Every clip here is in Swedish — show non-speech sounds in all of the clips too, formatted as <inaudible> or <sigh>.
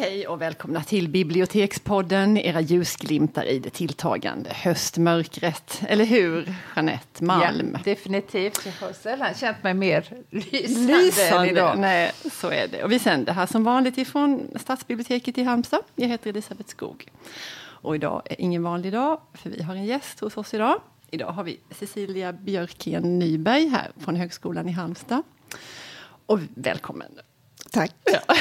hej och välkomna till Bibliotekspodden, era ljusglimtar i det tilltagande höstmörkret. Eller hur, Jeanette Malm? Ja, definitivt. Jag har sällan känt mig mer lysande, Lysande, än idag. nej, så är det. Och vi sänder här som vanligt ifrån Stadsbiblioteket i Halmstad. Jag heter Elisabeth Skog. Och idag är ingen vanlig dag, för vi har en gäst hos oss idag. Idag har vi Cecilia Björkén Nyberg här från Högskolan i Halmstad. Och välkommen. Tack. Ja.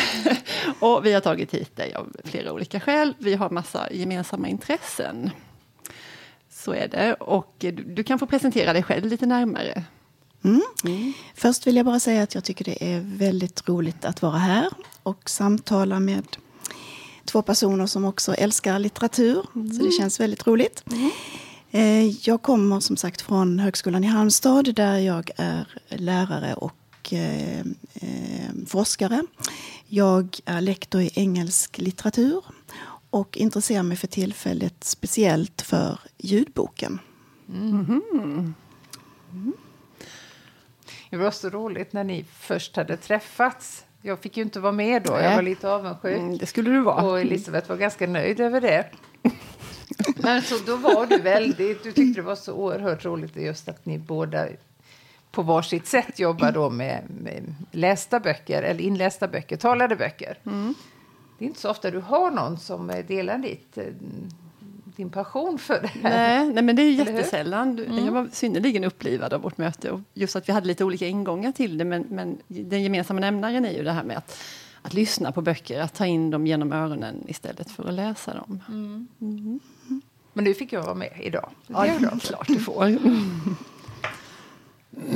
<laughs> Och vi har tagit hit dig av flera olika skäl. Vi har massa gemensamma intressen. Så är det. Och du, du kan få presentera dig själv lite närmare. Mm. Först vill jag bara säga att jag tycker det är väldigt roligt att vara här och samtala med två personer som också älskar litteratur. Så det känns väldigt roligt. Eh, Jag kommer som sagt från Högskolan i Halmstad där jag är lärare och eh, eh, forskare. Jag är lektor i engelsk litteratur och intresserar mig för tillfället speciellt för ljudboken. Det var så roligt när ni först hade träffats. Jag fick ju inte vara med då, jag var lite avundsjuk. Mm, det skulle du vara. Och Elisabeth var ganska nöjd över det. <laughs> Men så då var du väldigt, du tyckte det var så oerhört roligt just att ni båda på varsitt sätt jobbar då med, med lästa böcker, eller inlästa böcker, talade böcker. Det är inte så ofta du har någon som eh, delar ditt, eh, din passion för det här. Nej, nej, men det är jättesällan. Du- Jag var synnerligen upplivad av vårt möte. Och just att vi hade lite olika ingångar till det. Men, men den gemensamma nämnaren är ju det här med att, att lyssna på böcker. Att ta in dem genom öronen istället för att läsa dem. Men nu fick jag vara med idag. Ja, det är klart du får. <laughs>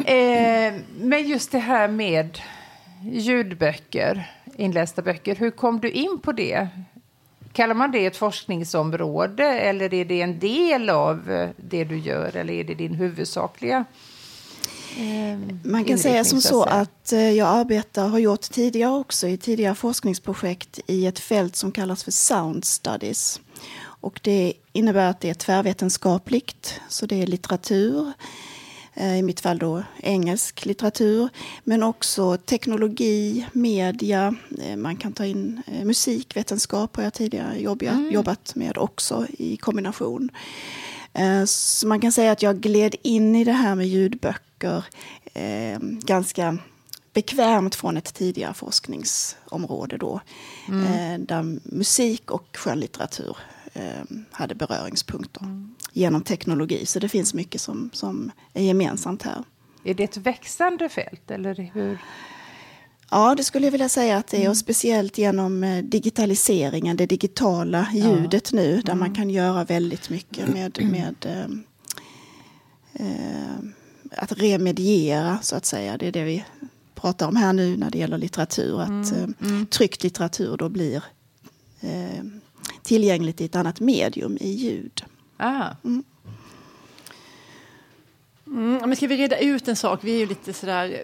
Eh, men just det här med ljudböcker, inlästa böcker. Hur kom du in på det? Kallar man det ett forskningsområde eller är det en del av eh, det du gör eller är det din huvudsakliga eh, Man kan säga som så att eh, jag arbetar, har gjort tidigare också i tidigare forskningsprojekt i ett fält som kallas för sound studies. Och det innebär att det är tvärvetenskapligt, så det är litteratur, i mitt fall då engelsk litteratur, men också teknologi, media, eh, man kan ta in eh, musikvetenskap har jag tidigare jobbat, jobbat med också i kombination. Eh, Så man kan säga att jag gled in i det här med ljudböcker eh, ganska bekvämt från ett tidigare forskningsområde då. Eh, där musik och skönlitteratur eh, hade beröringspunkter genom teknologi. Så det finns mycket som, som är gemensamt här. Är det ett växande fält eller hur? Ja, det skulle jag vilja säga att det är. Och speciellt genom eh, digitaliseringen, det digitala ljudet nu. Där man kan göra väldigt mycket med, <clears throat> med eh, eh, att remediera, så att säga. Det är det vi pratar om här nu när det gäller litteratur. Att eh, tryckt litteratur då blir eh, tillgängligt i ett annat medium, i ljud. Ah, Mm, men ska vi reda ut en sak? Vi är ju lite sådär...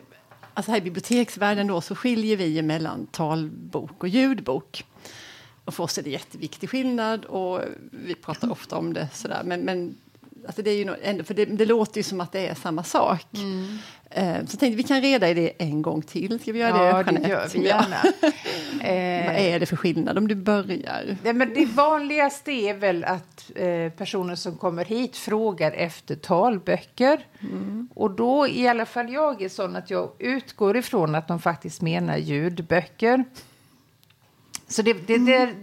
Alltså här i biblioteksvärlden då så skiljer vi mellan talbok och ljudbok. Och för oss är det jätteviktig skillnad och vi pratar ofta om det sådär. Men, men alltså det är ju ändå, för det, det låter ju som att det är samma sak. Eh, så tänkte vi kan reda i det en gång till. Ska vi göra ja, det, det Jeanette? gör vi gärna. <laughs> Eh, Vad är det för skillnad om du börjar? Nej, men det vanligaste är väl att eh, personer som kommer hit frågar efter talböcker. Och då i alla fall jag är sån att jag utgår ifrån att de faktiskt menar ljudböcker. Så det, det, det,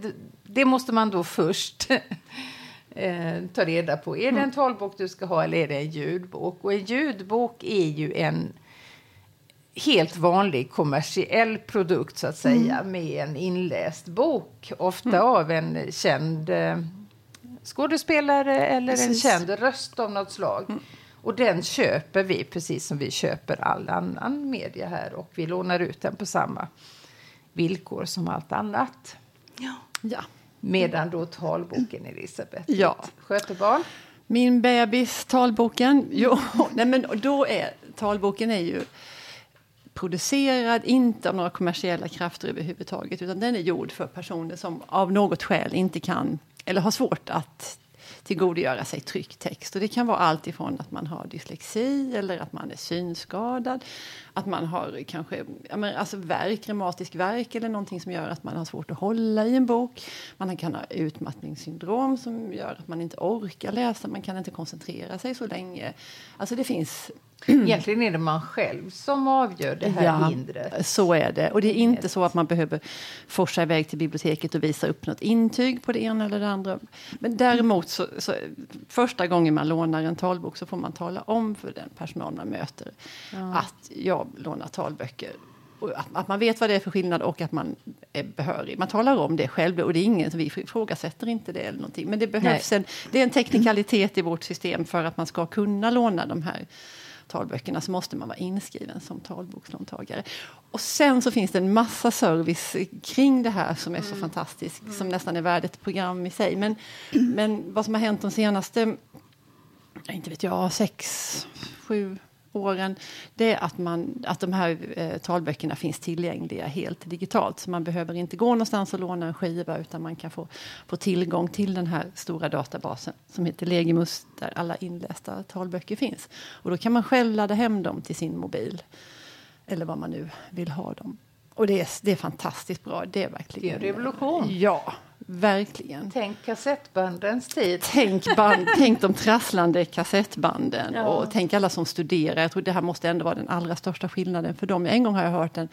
det måste man då först eh, ta reda på. Är det en talbok du ska ha eller är det en ljudbok? Och en ljudbok är ju en helt vanlig kommersiell produkt så att säga med en inläst bok. Ofta av en känd eh, skådespelare eller en Precis. känd röst av något slag. Och den köper vi precis som vi köper all annan media här och vi lånar ut den på samma villkor som allt annat. Ja. Ja. Medan då talboken Elisabeth, Ja. skötebarn. Min bebis, talboken. Jo, <laughs> nej men då är talboken är ju producerad inte av några kommersiella krafter överhuvudtaget utan den är gjord för personer som av något skäl inte kan eller har svårt att tillgodogöra sig tryckt text. Och det kan vara allt ifrån att man har dyslexi eller att man är synskadad. Att man har kanske men, alltså verk, reumatisk verk eller någonting som gör att man har svårt att hålla i en bok. Man kan ha utmattningssyndrom som gör att man inte orkar läsa, man kan inte koncentrera sig så länge. Alltså det finns Egentligen är det man själv som avgör det här ja, hindret. Så är det. Och det är inte så att man behöver forsa iväg till biblioteket och visa upp något intyg på det ena eller det andra. Men däremot så, så första gången man lånar en talbok så får man tala om för den personal man möter ja. att jag lånar talböcker att, att, man vet vad det är för skillnad och att man är behörig. Man talar om det själv och det är ingen vi ifrågasätter inte det eller någonting. Men det behövs en, det är en teknikalitet i vårt system för att man ska kunna låna de här talböckerna så måste man vara inskriven som talbokslåntagare. Och sen så finns det en massa service kring det här som är så mm. fantastisk, mm. som nästan är värd ett program i sig. Men, men vad som har hänt de senaste, inte vet jag, sex, sju åren, det är att, man, att de här eh, talböckerna finns tillgängliga helt digitalt. Så man behöver inte gå någonstans och låna en skiva utan man kan få, få tillgång till den här stora databasen som heter Legimus där alla inlästa talböcker finns. Och då kan man själv ladda hem dem till sin mobil eller vad man nu vill ha dem. Och det är, det är fantastiskt bra. Det är verkligen... Det är revolution. Ja, Verkligen. Tänk kassettbandens tid. Tänk, band, <laughs> tänk de trasslande kassettbanden ja. och tänk alla som studerar. Jag tror det här måste ändå vara den allra största skillnaden för dem. En gång har jag hört en,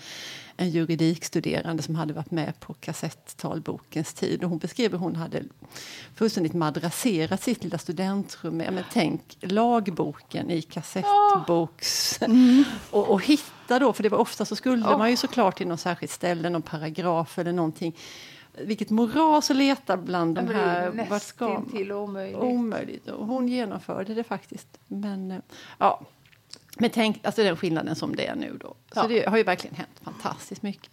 en juridikstuderande som hade varit med på kassettalbokens tid och hon beskrev hur hon hade fullständigt madrasserat sitt lilla studentrum. Men tänk lagboken i kassettboks... <laughs> Mm. och, och hitta då, för det var ofta så skulle oh. man ju såklart till något särskilt ställe, någon paragraf eller någonting vilket moras att leta bland de här. Nästan till omöjligt. omöjligt. Och hon genomförde det faktiskt. Men eh, ja, men tänk alltså den skillnaden som det är nu då. Så ja. det har ju verkligen hänt fantastiskt mycket.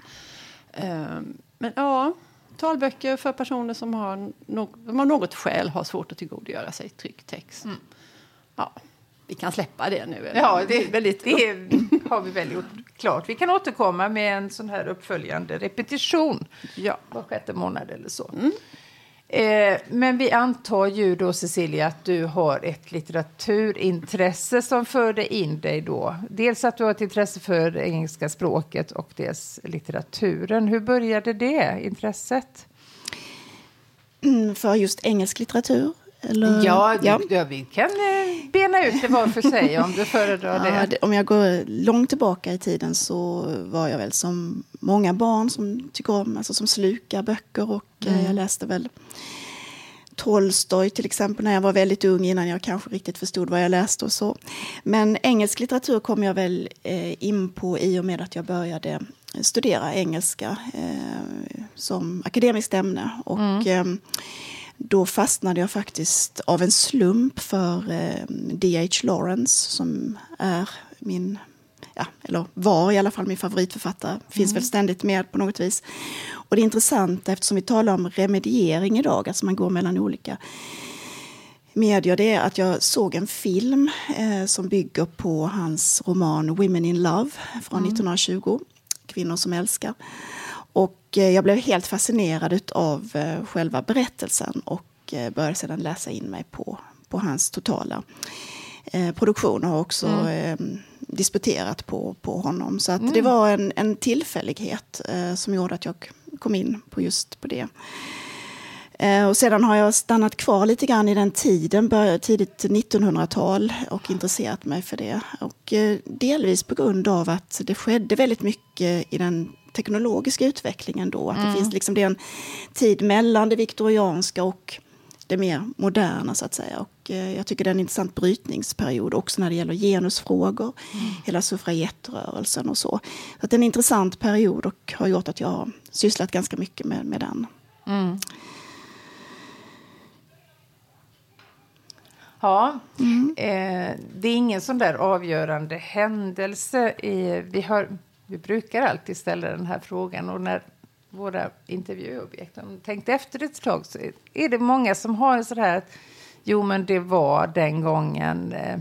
Um, men ja, talböcker för personer som har, no som något skäl har svårt att tillgodogöra sig tryckt text. Mm. Ja vi kan släppa det nu. Ja, det, väldigt det har vi väl gjort klart. Vi kan återkomma med en sån här uppföljande repetition ja. var sjätte månad eller så. Mm. Eh, men vi antar ju då, Cecilia, att du har ett litteraturintresse som förde in dig då. Dels att du har ett intresse för det engelska språket och dels litteraturen. Hur började det intresset? Mm, för just engelsk litteratur eller? Ja, ja. ja, vi kan eh, bena ut det var för sig om du föredrar ja, det. Om jag går långt tillbaka i tiden så var jag väl som många barn som tycker om, alltså som slukar böcker och eh, mm. jag läste väl Tolstoj till exempel när jag var väldigt ung innan jag kanske riktigt förstod vad jag läste och så. Men engelsk litteratur kom jag väl eh, in på i och med att jag började studera engelska eh, som akademiskt ämne. Och, mm. eh, då fastnade jag faktiskt av en slump för eh, D.H. Lawrence som är min, ja, eller var i alla fall min favoritförfattare. Finns mm. väl ständigt med på något vis. Och det är intressant eftersom vi talar om remediering idag, alltså man går mellan olika medier, det är att jag såg en film eh, som bygger på hans roman Women in Love från mm. 1920, Kvinnor som älskar. Och eh, jag blev helt fascinerad av eh, själva berättelsen och eh, började sedan läsa in mig på, på hans totala produktion och har också mm. disputerat på, på honom. Så att mm. det var en, en tillfällighet som gjorde att jag kom in på just på det. Och sedan har jag stannat kvar lite grann i den tiden, tidigt 1900-tal och intresserat mig för det. Och delvis på grund av att det skedde väldigt mycket i den teknologiska utvecklingen då. Att mm. det finns liksom det en tid mellan det viktorianska och det mer moderna så att säga. Och eh, jag tycker det är en intressant brytningsperiod också när det gäller genusfrågor, mm. hela suffragettrörelsen och så. så att det är en intressant period och har gjort att jag har sysslat ganska mycket med, med den. Mm. Ja, mm. eh, det är ingen sån där avgörande händelse. I, vi har vi brukar alltid ställa den här frågan och när våra intervjuobjekt har tänkt efter ett tag så är det många som har så här att jo men det var den gången eh,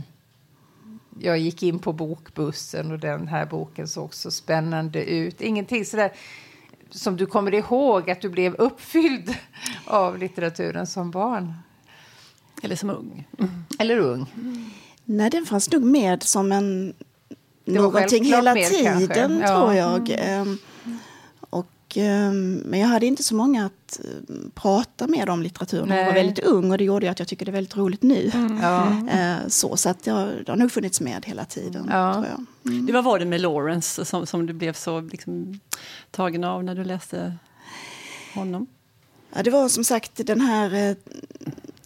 jag gick in på bokbussen och den här boken såg så spännande ut. Ingenting sådär som du kommer ihåg att du blev uppfylld <laughs> av litteraturen som barn. Eller som ung. Eller ung. Nej, den fanns nog med som en någonting hela med, tiden, kanske. Ja. tror jag. Ehm, Och, ehm, men jag hade inte så många att eh, prata med om litteraturen när jag var väldigt ung och det gjorde att jag tycker det är väldigt roligt nu. Ja. Eh, Så, så att jag, det har nog funnits med hela tiden, Ja. tror jag. Det var, var det med Lawrence som, som du blev så liksom, tagen av när du läste honom? Ja, det var som sagt den här eh,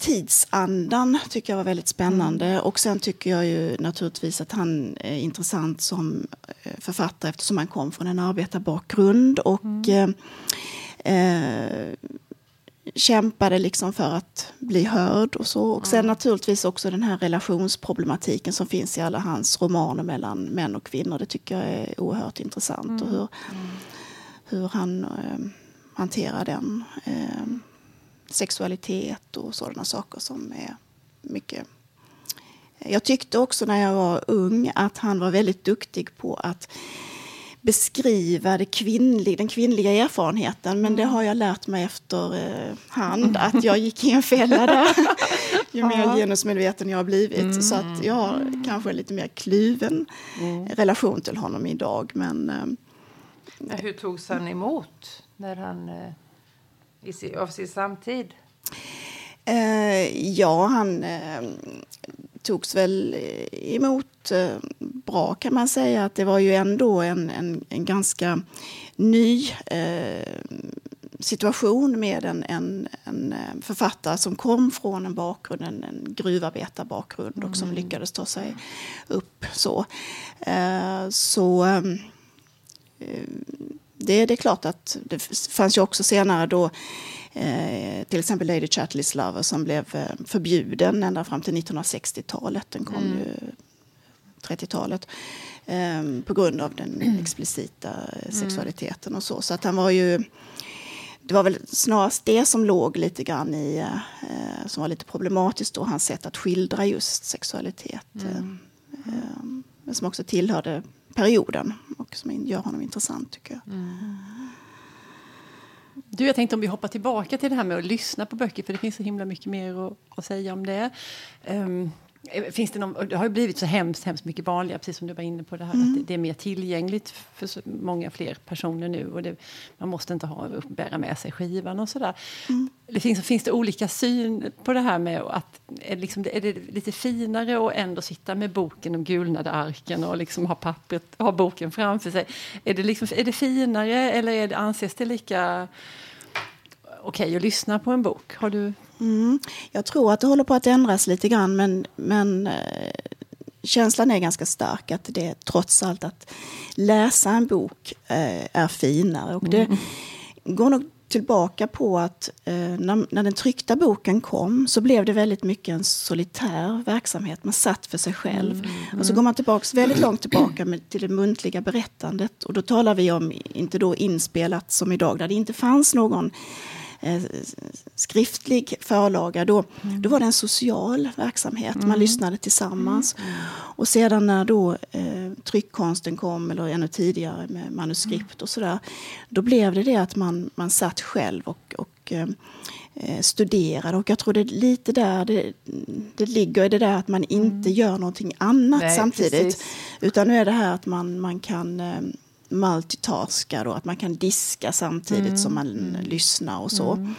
tidsandan tycker jag var väldigt spännande. Och sen tycker jag ju naturligtvis att han är intressant som eh, författare eftersom han kom från en arbetarbakgrund och eh, eh, kämpade liksom för att bli hörd och så. Och sen naturligtvis också den här relationsproblematiken som finns i alla hans romaner mellan män och kvinnor. Det tycker jag är oerhört intressant. Och hur, hur han eh, hanterar den. Eh, sexualitet och sådana saker som är mycket... Jag tyckte också när jag var ung att han var väldigt duktig på att beskriva det kvinnliga, den kvinnliga erfarenheten. Men det har jag lärt mig efter eh, hand att jag gick i en fälla där. <laughs> Ju mer genusmedveten jag har blivit. Så att jag har kanske en lite mer kluven relation till honom idag. Men eh, Hur togs han emot när han, eh, i av sin samtid? Eh, ja, han eh, togs väl emot eh, bra kan man säga. Att det var ju ändå en, en, en ganska ny eh, situation med en, en, en eh, författare som kom från en bakgrund, en, en gruvarbetarbakgrund och som lyckades ta sig upp så. Eh, så det, det är klart att det fanns ju också senare då eh, till exempel Lady Chatterleys Lover som blev eh, förbjuden ända fram till 1960-talet. Den kom ju 30-talet. Eh, på grund av den explicita eh, sexualiteten och så. Så att han var ju... Det var väl snarast det som låg lite grann i, eh, som var lite problematiskt då, hans sätt att skildra just sexualitet. Eh, eh, men som också tillhörde perioden och som gör honom intressant tycker jag. Mm. Du, jag tänkte om vi hoppar tillbaka till det här med att lyssna på böcker, för det finns så himla mycket mer att, att säga om det. Um, finns det, någon, det har ju blivit så hemskt, hemskt mycket vanligare, precis som du var inne på, det här, att det, det är mer tillgängligt för många fler personer nu. Och det, man måste inte ha, bära med sig skivan och sådär. Det finns, finns det olika syn på det här med att är det, liksom, är det lite finare att ändå sitta med boken, de gulnade arken och liksom ha pappret, ha boken framför sig? Är det, liksom, är det finare eller är det, anses det lika okej att lyssna på en bok? Har du... Mm. Jag tror att det håller på att ändras lite grann men, men eh, känslan är ganska stark att det trots allt att läsa en bok eh, är finare. Och det går nog tillbaka på att eh, när, när den tryckta boken kom så blev det väldigt mycket en solitär verksamhet. Man satt för sig själv. Och så går man tillbaks väldigt långt tillbaka med, till det muntliga berättandet. Och då talar vi om, inte då inspelat som idag, där det inte fanns någon eh, skriftlig förlaga, då, då var det en social verksamhet. Man lyssnade tillsammans. Och sedan när då eh, tryckkonsten kom, eller ännu tidigare med manuskript och sådär, då blev det det att man, man satt själv och, och eh, eh, studerade. Och jag tror det är lite där det, det ligger, det där att man inte gör någonting annat Nej, samtidigt. precis. Utan nu är det här att man, man kan multitaska då, att man kan diska samtidigt som man lyssnar och så.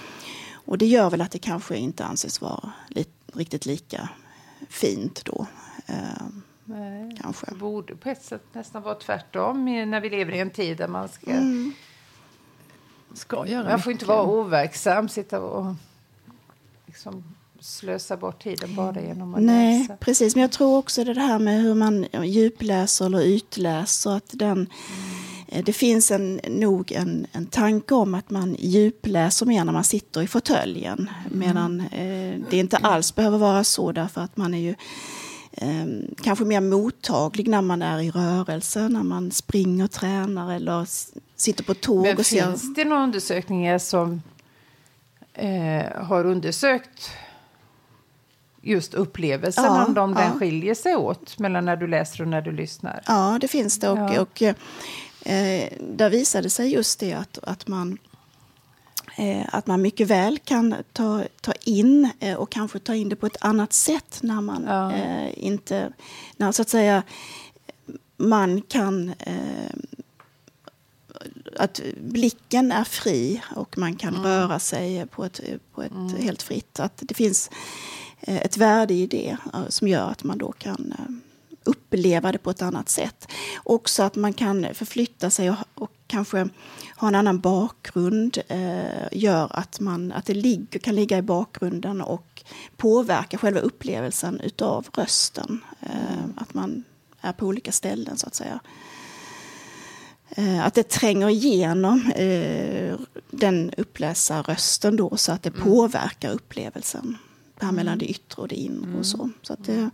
Och det gör väl att det kanske inte anses vara li- riktigt lika fint då. Eh, Nej. kanske. Det borde på ett sätt nästan vara tvärtom när vi lever i en tid där man ska... Ska göra Man får inte mycket. vara overksam, sitta och liksom slösa bort tiden bara genom att Nej, läsa. precis. Men jag tror också det här med hur man djupläser eller ytläser. Att den, eh, det finns en, nog en, en tanke om att man djupläser mer när man sitter i fåtöljen. Medan eh, det inte alls behöver vara så därför att man är ju eh, kanske mer mottaglig när man är i rörelse, när man springer, tränar eller sitter på tåg Men och ser... finns det några undersökningar som eh, har undersökt just upplevelsen, Ja, om de, den ja. skiljer sig åt mellan när du läser och när du lyssnar? Ja, det finns det. Och, Ja. och, eh, där visade sig just det att, att man eh, att man mycket väl kan ta, ta in eh, och kanske ta in det på ett annat sätt när man Ja. eh, inte... När så att säga man kan... Att blicken är fri och man kan röra sig på ett, på ett helt fritt. Att det finns ett värde i det som gör att man då kan uppleva det på ett annat sätt. Också att man kan förflytta sig och, och kanske ha en annan bakgrund eh, gör att, man, att det ligger, kan ligga i bakgrunden och påverka själva upplevelsen utav rösten. Eh, att man är på olika ställen så att säga. Eh, att det tränger igenom eh, den uppläsarrösten då så att det påverkar upplevelsen. Det här mellan det yttre och det inre och så. så att det,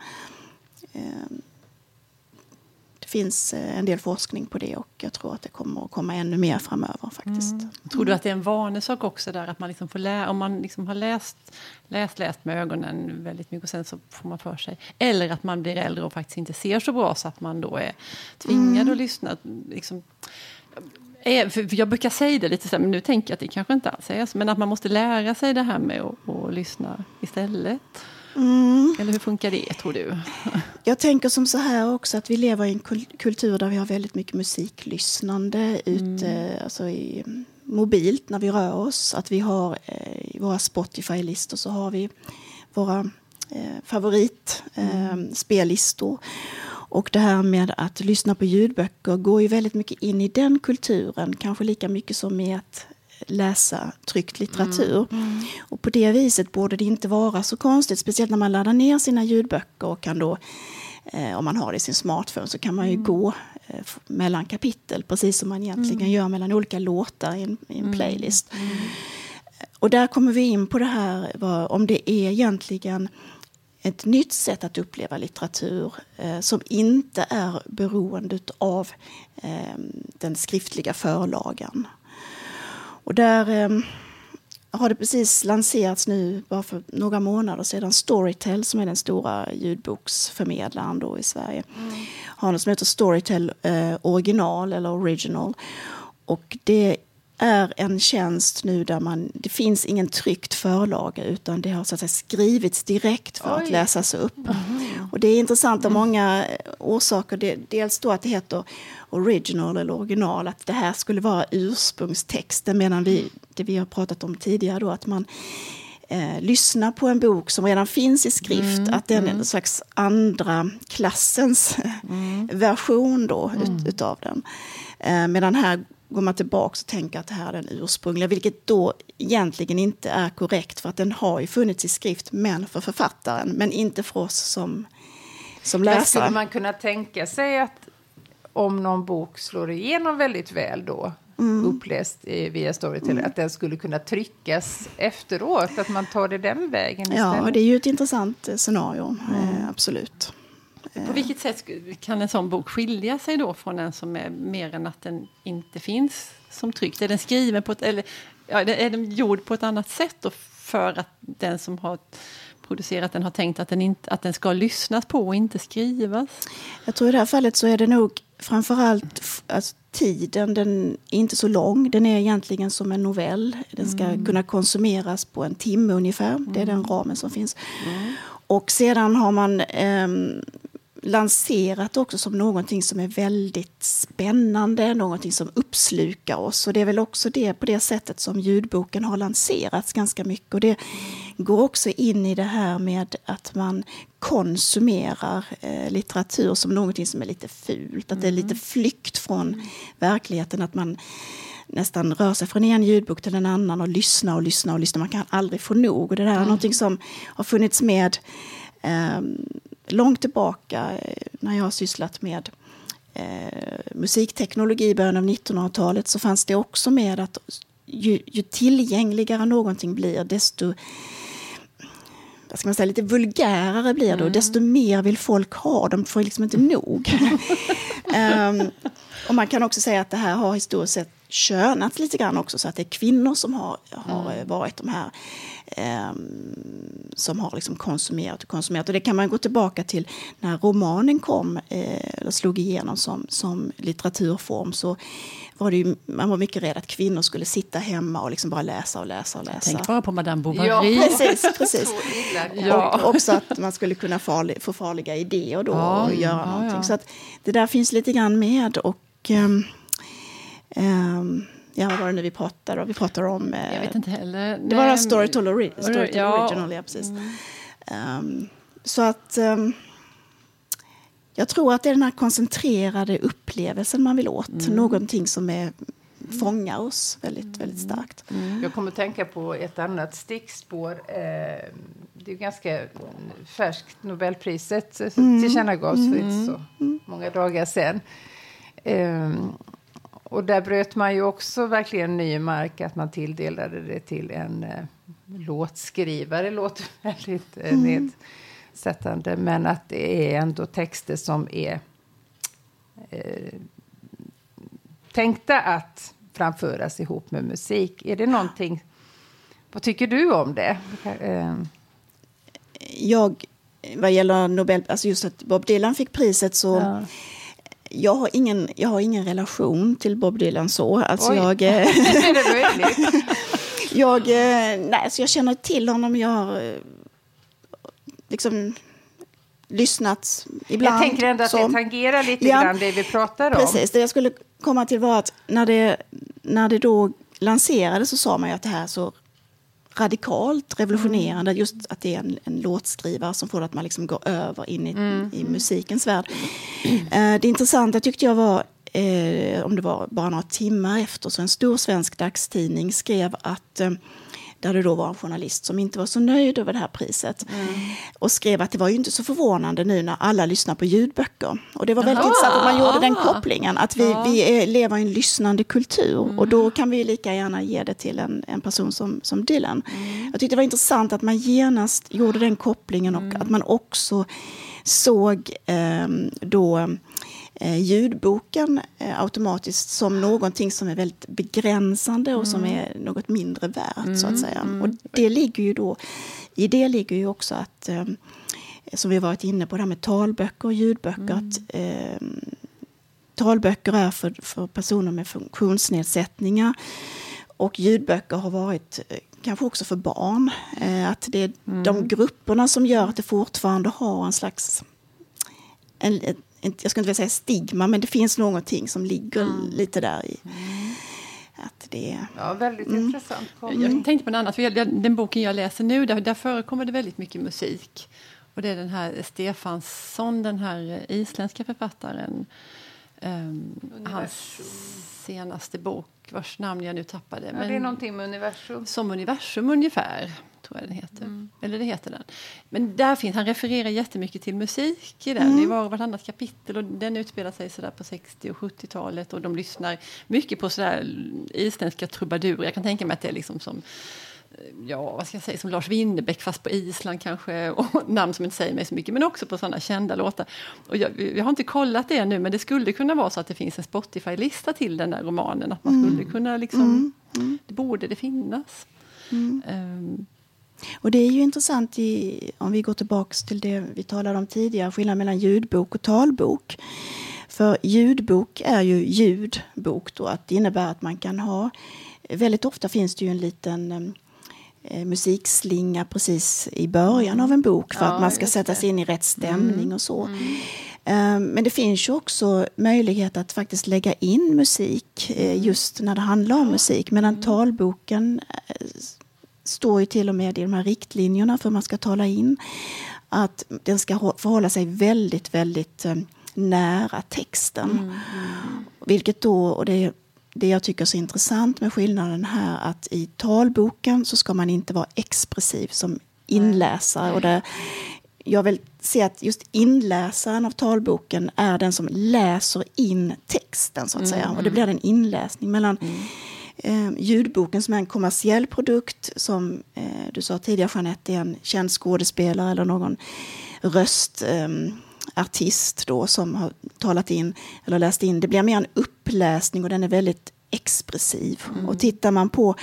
eh, det finns eh, en del forskning på det och jag tror att det kommer att komma ännu mer framöver faktiskt. Tror du att det är en vanesak också där att man liksom får lära, om man liksom har läst, läst, läst med ögonen väldigt mycket och sen så får man för sig. Eller att man blir äldre och faktiskt inte ser så bra så att man då är tvingad att lyssna. Liksom, Eh, jag brukar säga det lite så men nu tänker jag att det kanske inte alls är så. Men att man måste lära sig det här med att lyssna istället. Eller hur funkar det tror du? <laughs> Jag tänker som så här också att vi lever i en kul- kultur där vi har väldigt mycket musiklyssnande ute, alltså i, mobilt när vi rör oss. Att vi har eh, i våra Spotify-listor så har vi våra eh, favorit eh, spellistor. Och det här med att lyssna på ljudböcker går ju väldigt mycket in i den kulturen, kanske lika mycket som med att läsa tryckt litteratur. Och på det viset borde det inte vara så konstigt, speciellt när man laddar ner sina ljudböcker och kan då, eh, om man har det i sin smartphone, så kan man ju gå eh, mellan kapitel, precis som man egentligen gör mellan olika låtar i en, i en playlist. Och där kommer vi in på det här, vad, om det är egentligen ett nytt sätt att uppleva litteratur eh, som inte är beroende av eh, den skriftliga förlagan. Och där eh, har det precis lanserats nu, bara för några månader sedan, Storytel som är den stora ljudboksförmedlaren då i Sverige. Har något som heter Storytel eh, original eller original. Och det är en tjänst nu där man, det finns ingen tryckt förlaga utan det har så att säga, skrivits direkt för att Oj. läsas upp. Och det är intressant av många eh, orsaker. Det, dels då att det heter original eller original, att det här skulle vara ursprungstexten medan vi, det vi har pratat om tidigare då, att man eh, lyssnar på en bok som redan finns i skrift, att den är en slags andra klassens <laughs> version då ut, utav den. Eh, medan här går man tillbaka och tänker att det här är den ursprungliga, vilket då egentligen inte är korrekt för att den har ju funnits i skrift, men för författaren, men inte för oss som, som Men läsare. skulle man kunna tänka sig att om någon bok slår igenom väldigt väl då, Mm. uppläst via Storytel, att den skulle kunna tryckas efteråt? Att man tar det den vägen Ja, istället? det är ju ett intressant scenario, eh, absolut. På vilket sätt kan en sån bok skilja sig då från en som är mer än att den inte finns som tryckt? Är den skriven på ett, eller ja, är den gjord på ett annat sätt då för att den som har producerat den har tänkt att den, inte, att den ska lyssnas på och inte skrivas? Jag tror i det här fallet så är det nog framförallt alltså, tiden, den är inte så lång. Den är egentligen som en novell. Den ska kunna konsumeras på en timme ungefär. Det är den ramen som finns. Och sedan har man ehm, lanserat också som någonting som är väldigt spännande, någonting som uppslukar oss. Och det är väl också det på det sättet som ljudboken har lanserats ganska mycket. Och det går också in i det här med att man konsumerar eh, litteratur som någonting som är lite fult, att det är lite flykt från verkligheten, att man nästan rör sig från en ljudbok till en annan och lyssnar och lyssnar och lyssnar. Man kan aldrig få nog. Och det där är någonting som har funnits med eh, långt tillbaka eh, när jag har sysslat med eh, musikteknologi i början av 1900-talet så fanns det också med att ju, ju tillgängligare någonting blir desto vad ska man säga, lite vulgärare blir det och desto mer vill folk ha. De får liksom inte nog. <laughs> Ehm, och man kan också säga att det här har historiskt sett könats lite grann också så att det är kvinnor som har, har Mm. varit de här eh, som har liksom konsumerat och konsumerat. Och det kan man gå tillbaka till när romanen kom eh, eller slog igenom som, som litteraturform så var det ju, man var mycket rädd att kvinnor skulle sitta hemma och liksom bara läsa och läsa och läsa. Tänk bara på Madame Bovary. Ja. <laughs> Precis, precis. <laughs> Ja. Och också att man skulle kunna farlig, få farliga idéer då Ja, och göra ja, någonting. ja. Så att det där finns lite grann med. Och, ehm, ehm, ja, vad var det nu vi pratade om? Vi pratade om... eh, Jag vet inte heller. det var Nej, Story to, ori- story to ja. Original, ja precis. Ehm, så att... jag tror att det är den här koncentrerade upplevelsen man vill åt. Någonting som är, fångar oss väldigt, väldigt starkt. Jag kommer att tänka på ett annat stickspår. Det är ganska färskt. Nobelpriset eh, tillkännagavs för inte så många dagar sedan. Eh, och där bröt man ju också verkligen ny mark att man tilldelade det till en eh, låtskrivare. låter <laughs> väldigt eh, nedsättande, men att det är ändå texter som är eh, tänkta att framföras ihop med musik. Är det någonting... Vad tycker du om det? Eh, Jag, vad gäller Nobel, alltså just att Bob Dylan fick priset så... ja. Jag har, ingen, jag har ingen relation till Bob Dylan så. Alltså Oj. jag, eh, <laughs> är det möjligt? <laughs> jag, eh, nej, så jag känner till honom. Jag har eh, liksom lyssnat ibland. Jag tänker ändå att så. det tangerar lite Ja, grann det vi pratar om. Precis, det jag skulle komma till var att när det, när det då lanserades så sa man ju att det här är så radikalt revolutionerande, Mm. just att det är en, en låtskrivare som får att man liksom går över in i, Mm. i musikens värld. Eh, det intressanta tyckte jag var, eh, om det var bara några timmar efter, så en stor svensk dagstidning skrev att eh, där det då var en journalist som inte var så nöjd över det här priset. Och skrev att det var ju inte så förvånande nu när alla lyssnar på ljudböcker. Och det var väldigt intressant att man gjorde den Ah. kopplingen. Att vi, Ja. vi lever i en lyssnande kultur. Och då kan vi lika gärna ge det till en, en person som, som Dylan. Jag tyckte det var intressant att man genast gjorde den kopplingen och att man också såg ehm, då eh, ljudboken eh, automatiskt som någonting som är väldigt begränsande och som är något mindre värt så att säga. Och det ligger ju då, i det ligger ju också att eh, som vi varit inne på, det här med talböcker och ljudböcker. Att, eh, talböcker är för, för personer med funktionsnedsättningar och ljudböcker har varit eh, kanske också för barn. Eh, att det är de grupperna som gör att det fortfarande har en slags en, jag ska inte vilja säga stigma, men det finns någonting som ligger lite där i. Att det är, Ja, väldigt Mm. intressant. Jag tänkte på något annat, för jag, den boken jag läser nu, där, där förekommer det väldigt mycket musik. Och det är den här Stefansson, den här isländska författaren. Um, hans senaste bok, vars namn jag nu tappade. Ja, det är någonting med universum. Som universum ungefär, tror jag den heter. Eller det heter den. Men där finns, han refererar jättemycket till musik i den. Det var vartannat kapitel och den utspelar sig sådär på 60 och 70-talet och de lyssnar mycket på sådär isländska trubadurer. Jag kan tänka mig att det är liksom som ja, vad ska jag säga, som Lars Winnerbäck fast på Island kanske, <laughs> och namn som inte säger mig så mycket, men också på sådana kända låtar. Och jag, jag har inte kollat det ännu, men det skulle kunna vara så att det finns en Spotify-lista till den där romanen, att man skulle kunna liksom, det borde det finnas. Ehm, Och det är ju intressant i, om vi går tillbaks till det vi talade om tidigare, skillnaden mellan ljudbok och talbok. För ljudbok är ju ljudbok då, att det innebär att man kan ha, väldigt ofta finns det ju en liten eh, musikslinga precis i början av en bok för Ja, att man ska sätta sig in i rätt stämning och så. Eh, Men det finns ju också möjlighet att faktiskt lägga in musik eh, just när det handlar om musik. Medan talboken eh, står ju till och med i de här riktlinjerna för hur man ska tala in att den ska hå- förhålla sig väldigt, väldigt eh, nära texten. Vilket då, och det, det jag tycker är så intressant med skillnaden här, att i talboken så ska man inte vara expressiv som inläsare. Och det, jag vill se att just inläsaren av talboken är den som läser in texten så att säga. Och det blir en inläsning mellan eh, ljudboken som är en kommersiell produkt som eh, du sa tidigare Jeanette är en känd skådespelare eller någon röst eh, då som har talat in eller läst in. Det blir mer en uppläsning och den är väldigt expressiv. Och tittar man på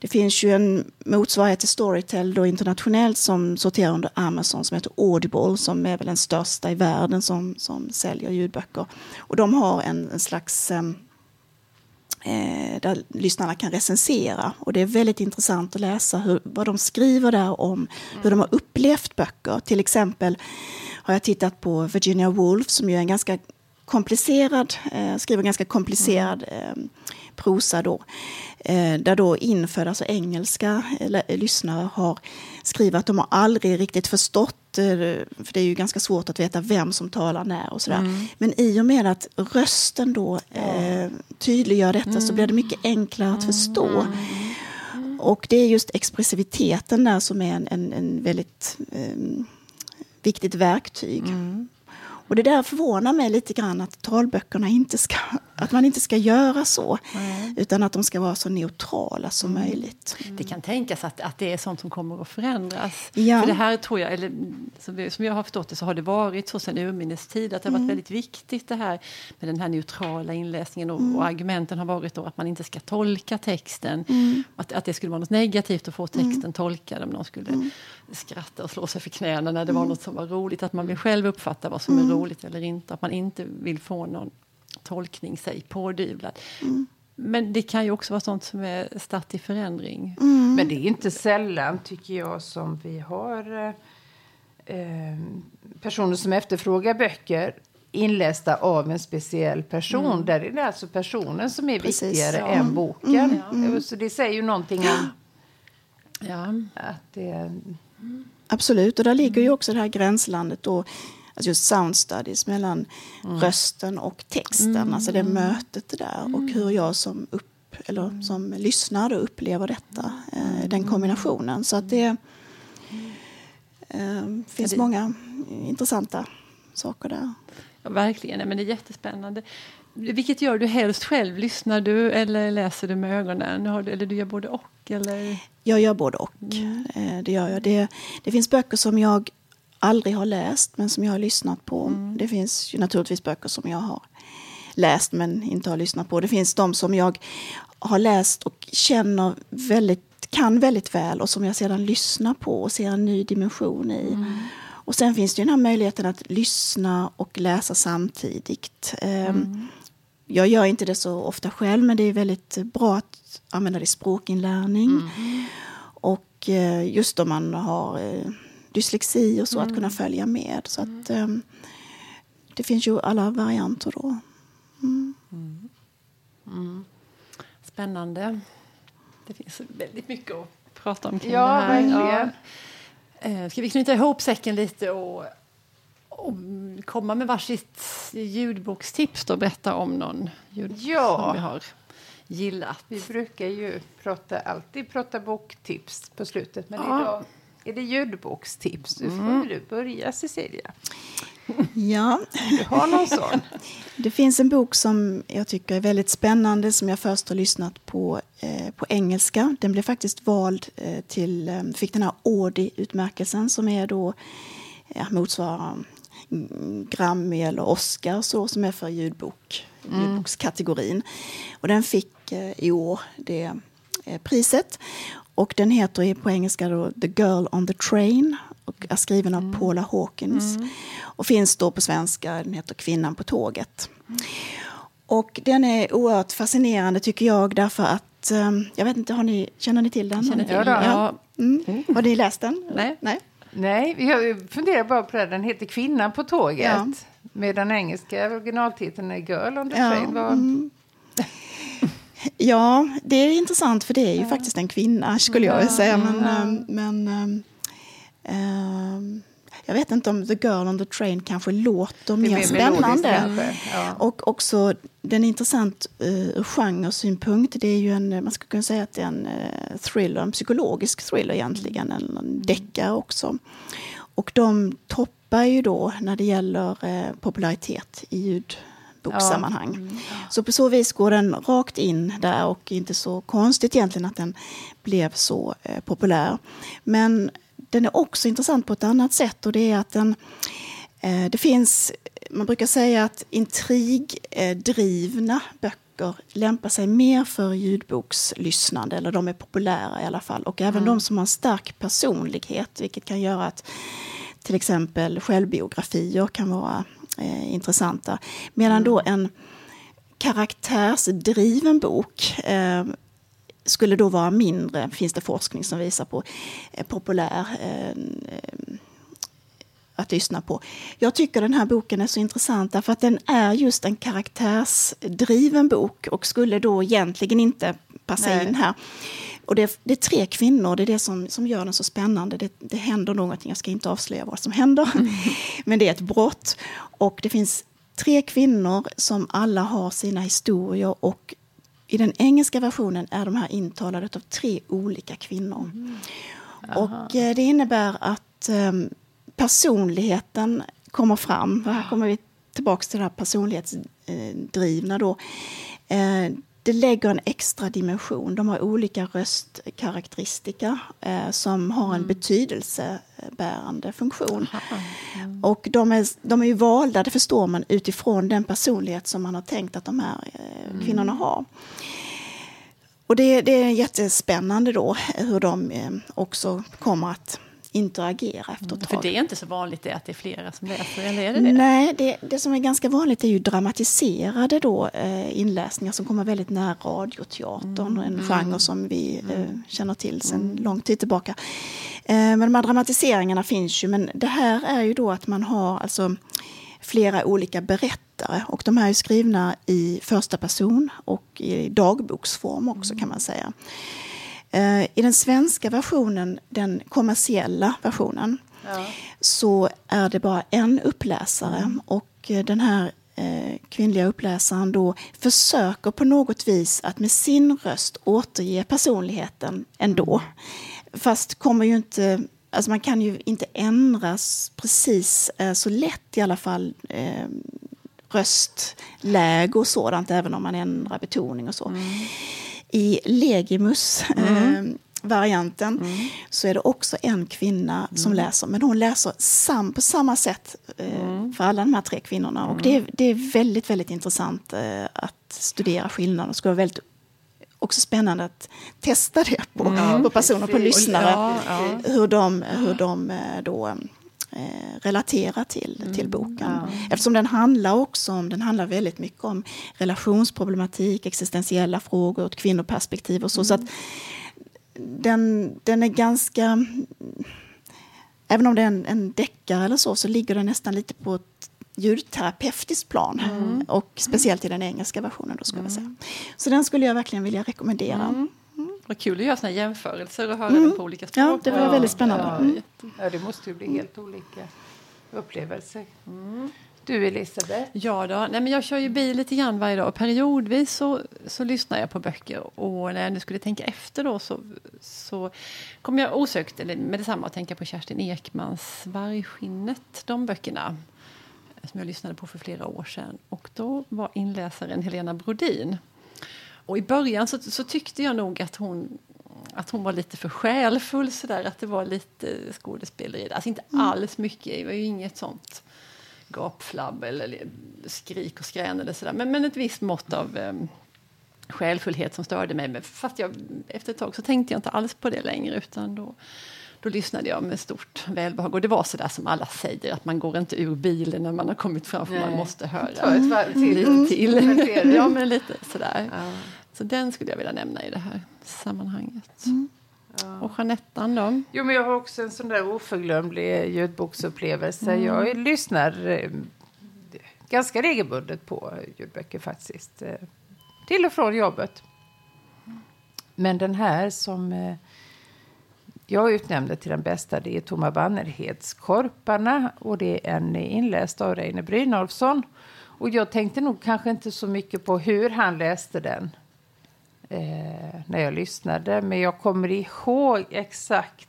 det finns ju en motsvarighet till Storytel då internationellt som sorterar under Amazon som heter Audible som är väl den största i världen som, som säljer ljudböcker. Och de har en, en slags eh, Eh, där lyssnarna kan recensera. Och det är väldigt intressant att läsa hur, vad de skriver där om hur de har upplevt böcker. Till exempel har jag tittat på Virginia Woolf som ju är en ganska komplicerad, eh, skriver ganska komplicerad eh, prosa då. Eh, där då infödda, alltså engelska eh, lyssnare har skrivit att de har aldrig riktigt förstått, eh, för det är ju ganska svårt att veta vem som talar när och sådär. Mm. Men i och med att rösten då eh, tydliggör detta mm. så blir det mycket enklare att förstå. Mm. Och det är just expressiviteten där som är en, en, en väldigt eh, viktigt verktyg. Mm. Och det där förvånar mig lite grann att talböckerna inte ska, att man inte ska göra så. Mm. Utan att de ska vara så neutrala som mm. möjligt. Mm. Det kan tänkas att, att det är sånt som kommer att förändras. Ja. För det här tror jag, eller som, jag har förstått det så har det varit så sedan urminnes tid att det har varit mm. väldigt viktigt det här med den här neutrala inläsningen och, och mm. argumenten har varit då att man inte ska tolka texten. Att, att det skulle vara något negativt att få texten tolkad om någon skulle skratta och slå sig för knäna när det var något som var roligt. Att man vill själv uppfatta vad som är roligt eller inte. Att man inte vill få någon tolkning sig pådyvlad. Mm. Men det kan ju också vara sånt som är statt i förändring. Mm. Men det är inte sällan, tycker jag, som vi har eh, personer som efterfrågar böcker inlästa av en speciell person. Mm. Där är det alltså personen som är Precis, viktigare ja. än boken. Mm. Mm. Så det säger ju någonting om ja. att det... Absolut, och där ligger ju också det här gränslandet då alltså just sound studies mellan mm. rösten och texten, mm. alltså det mötet där och hur jag som, upp, eller som lyssnare upplever detta, eh, den kombinationen. Så att det eh, finns många intressanta saker där. Ja, verkligen, men det är jättespännande. Vilket gör du helst själv? Lyssnar du eller läser du med ögonen? Eller du gör både och? Eller? Jag gör både och. Mm. Eh, det, gör jag. Det, det finns böcker som jag aldrig har läst men som jag har lyssnat på. Mm. Det finns ju naturligtvis böcker som jag har läst men inte har lyssnat på. Det finns de som jag har läst och känner väldigt, kan väldigt väl och som jag sedan lyssnar på och ser en ny dimension i. Mm. Och sen finns det ju den här möjligheten att lyssna och läsa samtidigt. Ehm, mm. Jag gör inte det så ofta själv men det är väldigt bra att använda det i språkinlärning. Mm. Och eh, just om man har eh, dyslexi och så, mm. att kunna mm. följa med. Så att, um, det finns ju alla varianter då. Mm. mm. Mm. Spännande. Det finns väldigt mycket att prata om kring ja, det här. Verkligen. Ja. Eh, ska vi knyta ihop säcken lite och, och komma med varsitt ljudbokstips och berätta om någon ljudbok ja. som vi har gillat? Vi brukar ju prata, alltid prata boktips på slutet, men ja. idag är det ljudbokstips? Du får mm. du börja, Cecilia. Ja. Du har någon sån? <laughs> Det finns en bok som jag tycker är väldigt spännande som jag först har lyssnat på eh, på engelska. Den blev faktiskt vald eh, till, eh, fick den här Audi-utmärkelsen som är då ja, motsvarar mm, Grammy eller Oscar så, som är för ljudbok, mm. ljudbokskategorin. Och den fick eh, i år det eh, priset. Och den heter på engelska då The Girl on the Train och är skriven av mm. Paula Hawkins. Mm. Och finns då på svenska, den heter Kvinnan på tåget. Mm. Och den är oerhört fascinerande tycker jag därför att, um, jag vet inte, har ni, känner ni till den? Känner till, ja. ja. Mm. mm. Har ni läst den? Nej. Nej. Nej, jag funderar bara på det. Den heter Kvinnan på tåget. Ja. Med den engelska originaltiteln är Girl on the ja. Train. Var... Mm. Ja, det är intressant för det är ju ja. faktiskt en kvinna skulle jag vilja säga. Men, ja. Ehm, men äh, jag vet inte om The Girl on the Train kanske låter mer, mer spännande. Ja. Och också den är intressant ur uh, genresynpunkt. Det är ju en, man skulle kunna säga att det är en uh, thriller, en psykologisk thriller egentligen, en, en mm. deckare också. Och de toppar ju då när det gäller uh, popularitet i ljud boksammanhang. Ja. Mm. Så på så vis går den rakt in där och inte så konstigt egentligen att den blev så eh, populär. Men den är också intressant på ett annat sätt och det är att den eh, det finns, man brukar säga att intrigdrivna böcker lämpar sig mer för ljudbokslyssnande, eller de är populära i alla fall. Och även de som har en stark personlighet, vilket kan göra att till exempel självbiografier kan vara eh, intressanta. Medan då en karaktärsdriven bok eh, skulle då vara mindre, finns det forskning som visar på, eh, populär eh, att lyssna på. Jag tycker den här boken är så intressant därför att den är just en karaktärsdriven bok och skulle då egentligen inte passa Nej. in här. Och det är, det, är tre kvinnor, det är det som, som gör den så spännande. Det, det händer någonting, jag ska inte avslöja vad som händer. Mm. <laughs> Men det är ett brott. Och det finns tre kvinnor som alla har sina historier och i den engelska versionen är de här intalade av tre olika kvinnor. Mm. Och eh, det innebär att eh, personligheten kommer fram. Här kommer vi tillbaka till det här personlighetsdrivna. Då. Eh, det lägger en extra dimension. De har olika röstkaraktäristika eh, som har en mm. betydelsebärande funktion. Mm. Och de är, de är ju valda, det förstår man, utifrån den personlighet som man har tänkt att de här eh, mm. kvinnorna har. Och det, det är jättespännande då hur de eh, också kommer att interagera efter ett tag. För det är inte så vanligt det att det är flera som läser, eller är det det? Nej, det, det som är ganska vanligt är ju dramatiserade då, eh, inläsningar som kommer väldigt nära radioteatern, mm. en genre som vi eh, mm. känner till sedan mm. lång tid tillbaka. Eh, men de här dramatiseringarna finns ju, men det här är ju då att man har alltså flera olika berättare och de här är skrivna i första person och i dagboksform också kan man säga. Eh, I den svenska versionen, den kommersiella versionen, ja. så är det bara en uppläsare. Mm. Och eh, den här eh, kvinnliga uppläsaren då försöker på något vis att med sin röst återge personligheten ändå. Mm. Fast kommer ju inte Alltså man kan ju inte ändras precis så lätt i alla fall röstläge och sådant, även om man ändrar betoning och så. Mm i Legimus mm. eh, varianten mm. så är det också en kvinna mm. som läser. Men hon läser sam, på samma sätt eh, mm. för alla de här tre kvinnorna. Och det, det är väldigt, väldigt intressant eh, att studera skillnaden. Det skulle vara väldigt också spännande att testa det på, mm. på personer, på lyssnare. Ja, ja. Hur de, hur de eh, då eh, relatera till, mm, till boken. Ja. Eftersom den handlar också om, den handlar väldigt mycket om relationsproblematik, existentiella frågor, ett kvinnoperspektiv och så. Mm. så att den, den är ganska... Även om det är en, en deckare eller så, så ligger den nästan lite på ett ljudterapeutiskt plan. Mm. Och speciellt i den engelska versionen. Då skulle jag säga. Mm. Så den skulle jag verkligen vilja rekommendera. Mm. Vad kul att göra såna jämförelser och höra mm. dem på olika språk. Ja, det var väldigt spännande. Mm. Ja, det måste ju bli helt olika upplevelser. Mm. Du Elisabeth? Ja då. Nej, men jag kör ju bil lite grann varje dag. Periodvis så, så lyssnar jag på böcker. Och när jag nu skulle tänka efter då så, så kom jag osökt eller med detsamma att tänka på Kerstin Ekmans Vargskinnet. De böckerna som jag lyssnade på för flera år sedan. Och då var inläsaren Helena Brodin. Och i början så, så, tyckte jag nog att hon, att hon var lite för själfull, så där, att det var lite skådespeleri. Alltså inte mm. alls mycket, det var ju inget sånt gapflabb eller skrik och skrän eller sådär. Men, men ett visst mått av um, själfullhet som störde mig. Men fast jag, efter ett tag så tänkte jag inte alls på det längre utan då, då lyssnade jag med stort välbehag. Och det var så där som alla säger, att man går inte ur bilen när man har kommit fram för Nej. man måste höra Ta ett varv till. lite till. <laughs> ja, men lite sådär. Ja. Så den skulle jag vilja nämna i det här sammanhanget. Mm. Ja. Och Jeanettan då? Jo, men jag har också en sån där oförglömlig ljudboksupplevelse. Mm. Jag lyssnar eh, ganska regelbundet på ljudböcker faktiskt. Eh, till och från jobbet. Men den här som eh, jag utnämnde till den bästa det är Toma Bannerheds Korparna och det är en inläst av Reine Brynolfsson. Och jag tänkte nog kanske inte så mycket på hur han läste den eh, när jag lyssnade. Men jag kommer ihåg exakt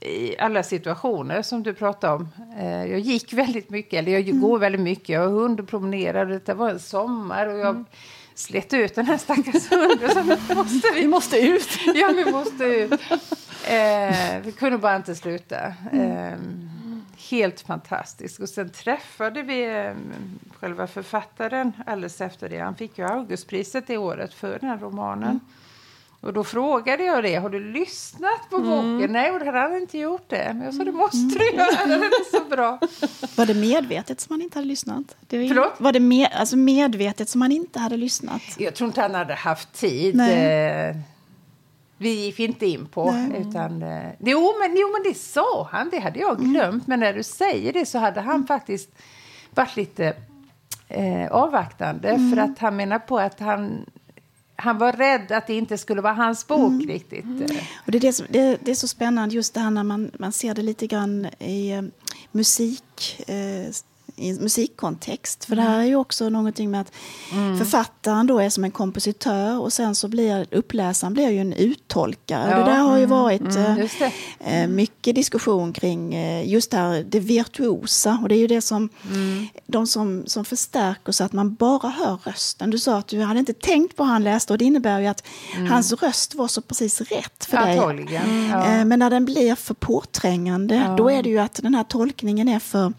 i alla situationer som du pratade om. Eh, jag gick väldigt mycket, eller jag går mm. väldigt mycket. Jag har hund och promenerade. Det var en sommar och jag mm. slet ut den här stackars hunden. måste vi... vi måste ut! ja, vi måste ut. Eh, vi kunde bara inte sluta. Eh, helt fantastisk. Och sen träffade vi eh, själva författaren alldeles efter det. Han fick ju Augustpriset det året för den här romanen. Mm. Och då frågade jag det, har du lyssnat på boken? Mm. Nej, och det hade han inte gjort det. Men jag sa, det måste du mm. göra, den är så bra. <laughs> Var det medvetet som han inte hade lyssnat? Det var, Förlåt? Var det med, alltså medvetet som han inte hade lyssnat? Jag tror inte han hade haft tid. Nej. Eh, vi gick inte in på. Nej. Utan, eh, jo, men, jo, men det sa han, det hade jag mm. glömt. Mm. Men när du säger det så hade han faktiskt varit lite eh, avvaktande. Mm. För att han menar på att han han var rädd att det inte skulle vara hans bok mm. riktigt. Och det, är det, som, det, det, är så spännande just det här när man, man ser det lite grann i eh, musik. Eh, i musikkontext. För det här är ju också någonting med att mm. författaren då är som en kompositör och sen så blir uppläsaren blir ju en uttolkare. Ja. Det där har ju mm. varit mm. eh, mycket diskussion kring eh, just det här det virtuosa och det är ju det som mm. de som, som förstärker så att man bara hör rösten. Du sa att du hade inte tänkt på hur han läste och det innebär ju att mm. hans röst var så precis rätt för dig. Ja. Eh, men när den blir för påträngande ja. då är det ju att den här tolkningen är för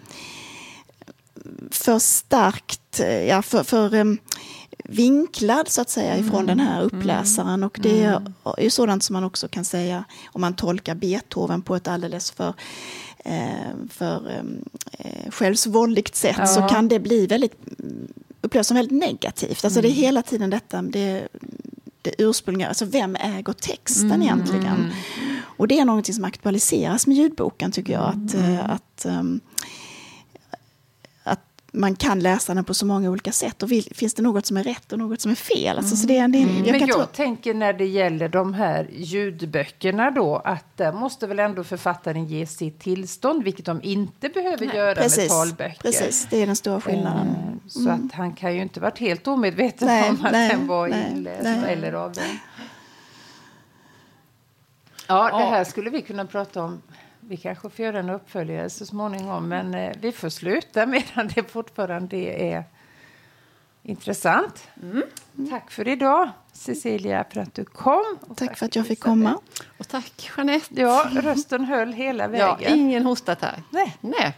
för starkt, eh, ja, för, för um, vinklad så att säga ifrån mm. den här uppläsaren. Och det mm. är ju sådant som man också kan säga om man tolkar Beethoven på ett alldeles för eh, för eh, självsvåldigt sätt ja. så kan det bli väldigt upplevas som väldigt negativt. Alltså mm. det är mm. hela tiden detta, det, det ursprungliga, alltså vem äger texten mm. egentligen? Och det är någonting som aktualiseras med ljudboken tycker jag. Att, mm. att um, man kan läsa den på så många olika sätt. Och vill, finns det något som är rätt och något som är fel? Alltså, så det, det, jag mm. Men jag tro... tänker när det gäller de här ljudböckerna då att där måste väl ändå författaren ge sitt tillstånd, vilket de inte behöver Nej, göra precis, med talböcker. Precis, det är den stora skillnaden. Mm. Så att han kan ju inte varit helt omedveten nej, om att nej, den var inläst eller av den. Ja, det här skulle vi kunna prata om vi kanske får göra en uppföljare så småningom, men eh, vi får sluta <laughs> medan det fortfarande är intressant. Mm. Tack för idag, Cecilia, för att du kom. Tack, tack, för att jag fick komma. Och tack, Jeanette. Ja, rösten höll hela vägen. Ja, ingen hostat här. Nej. Nej.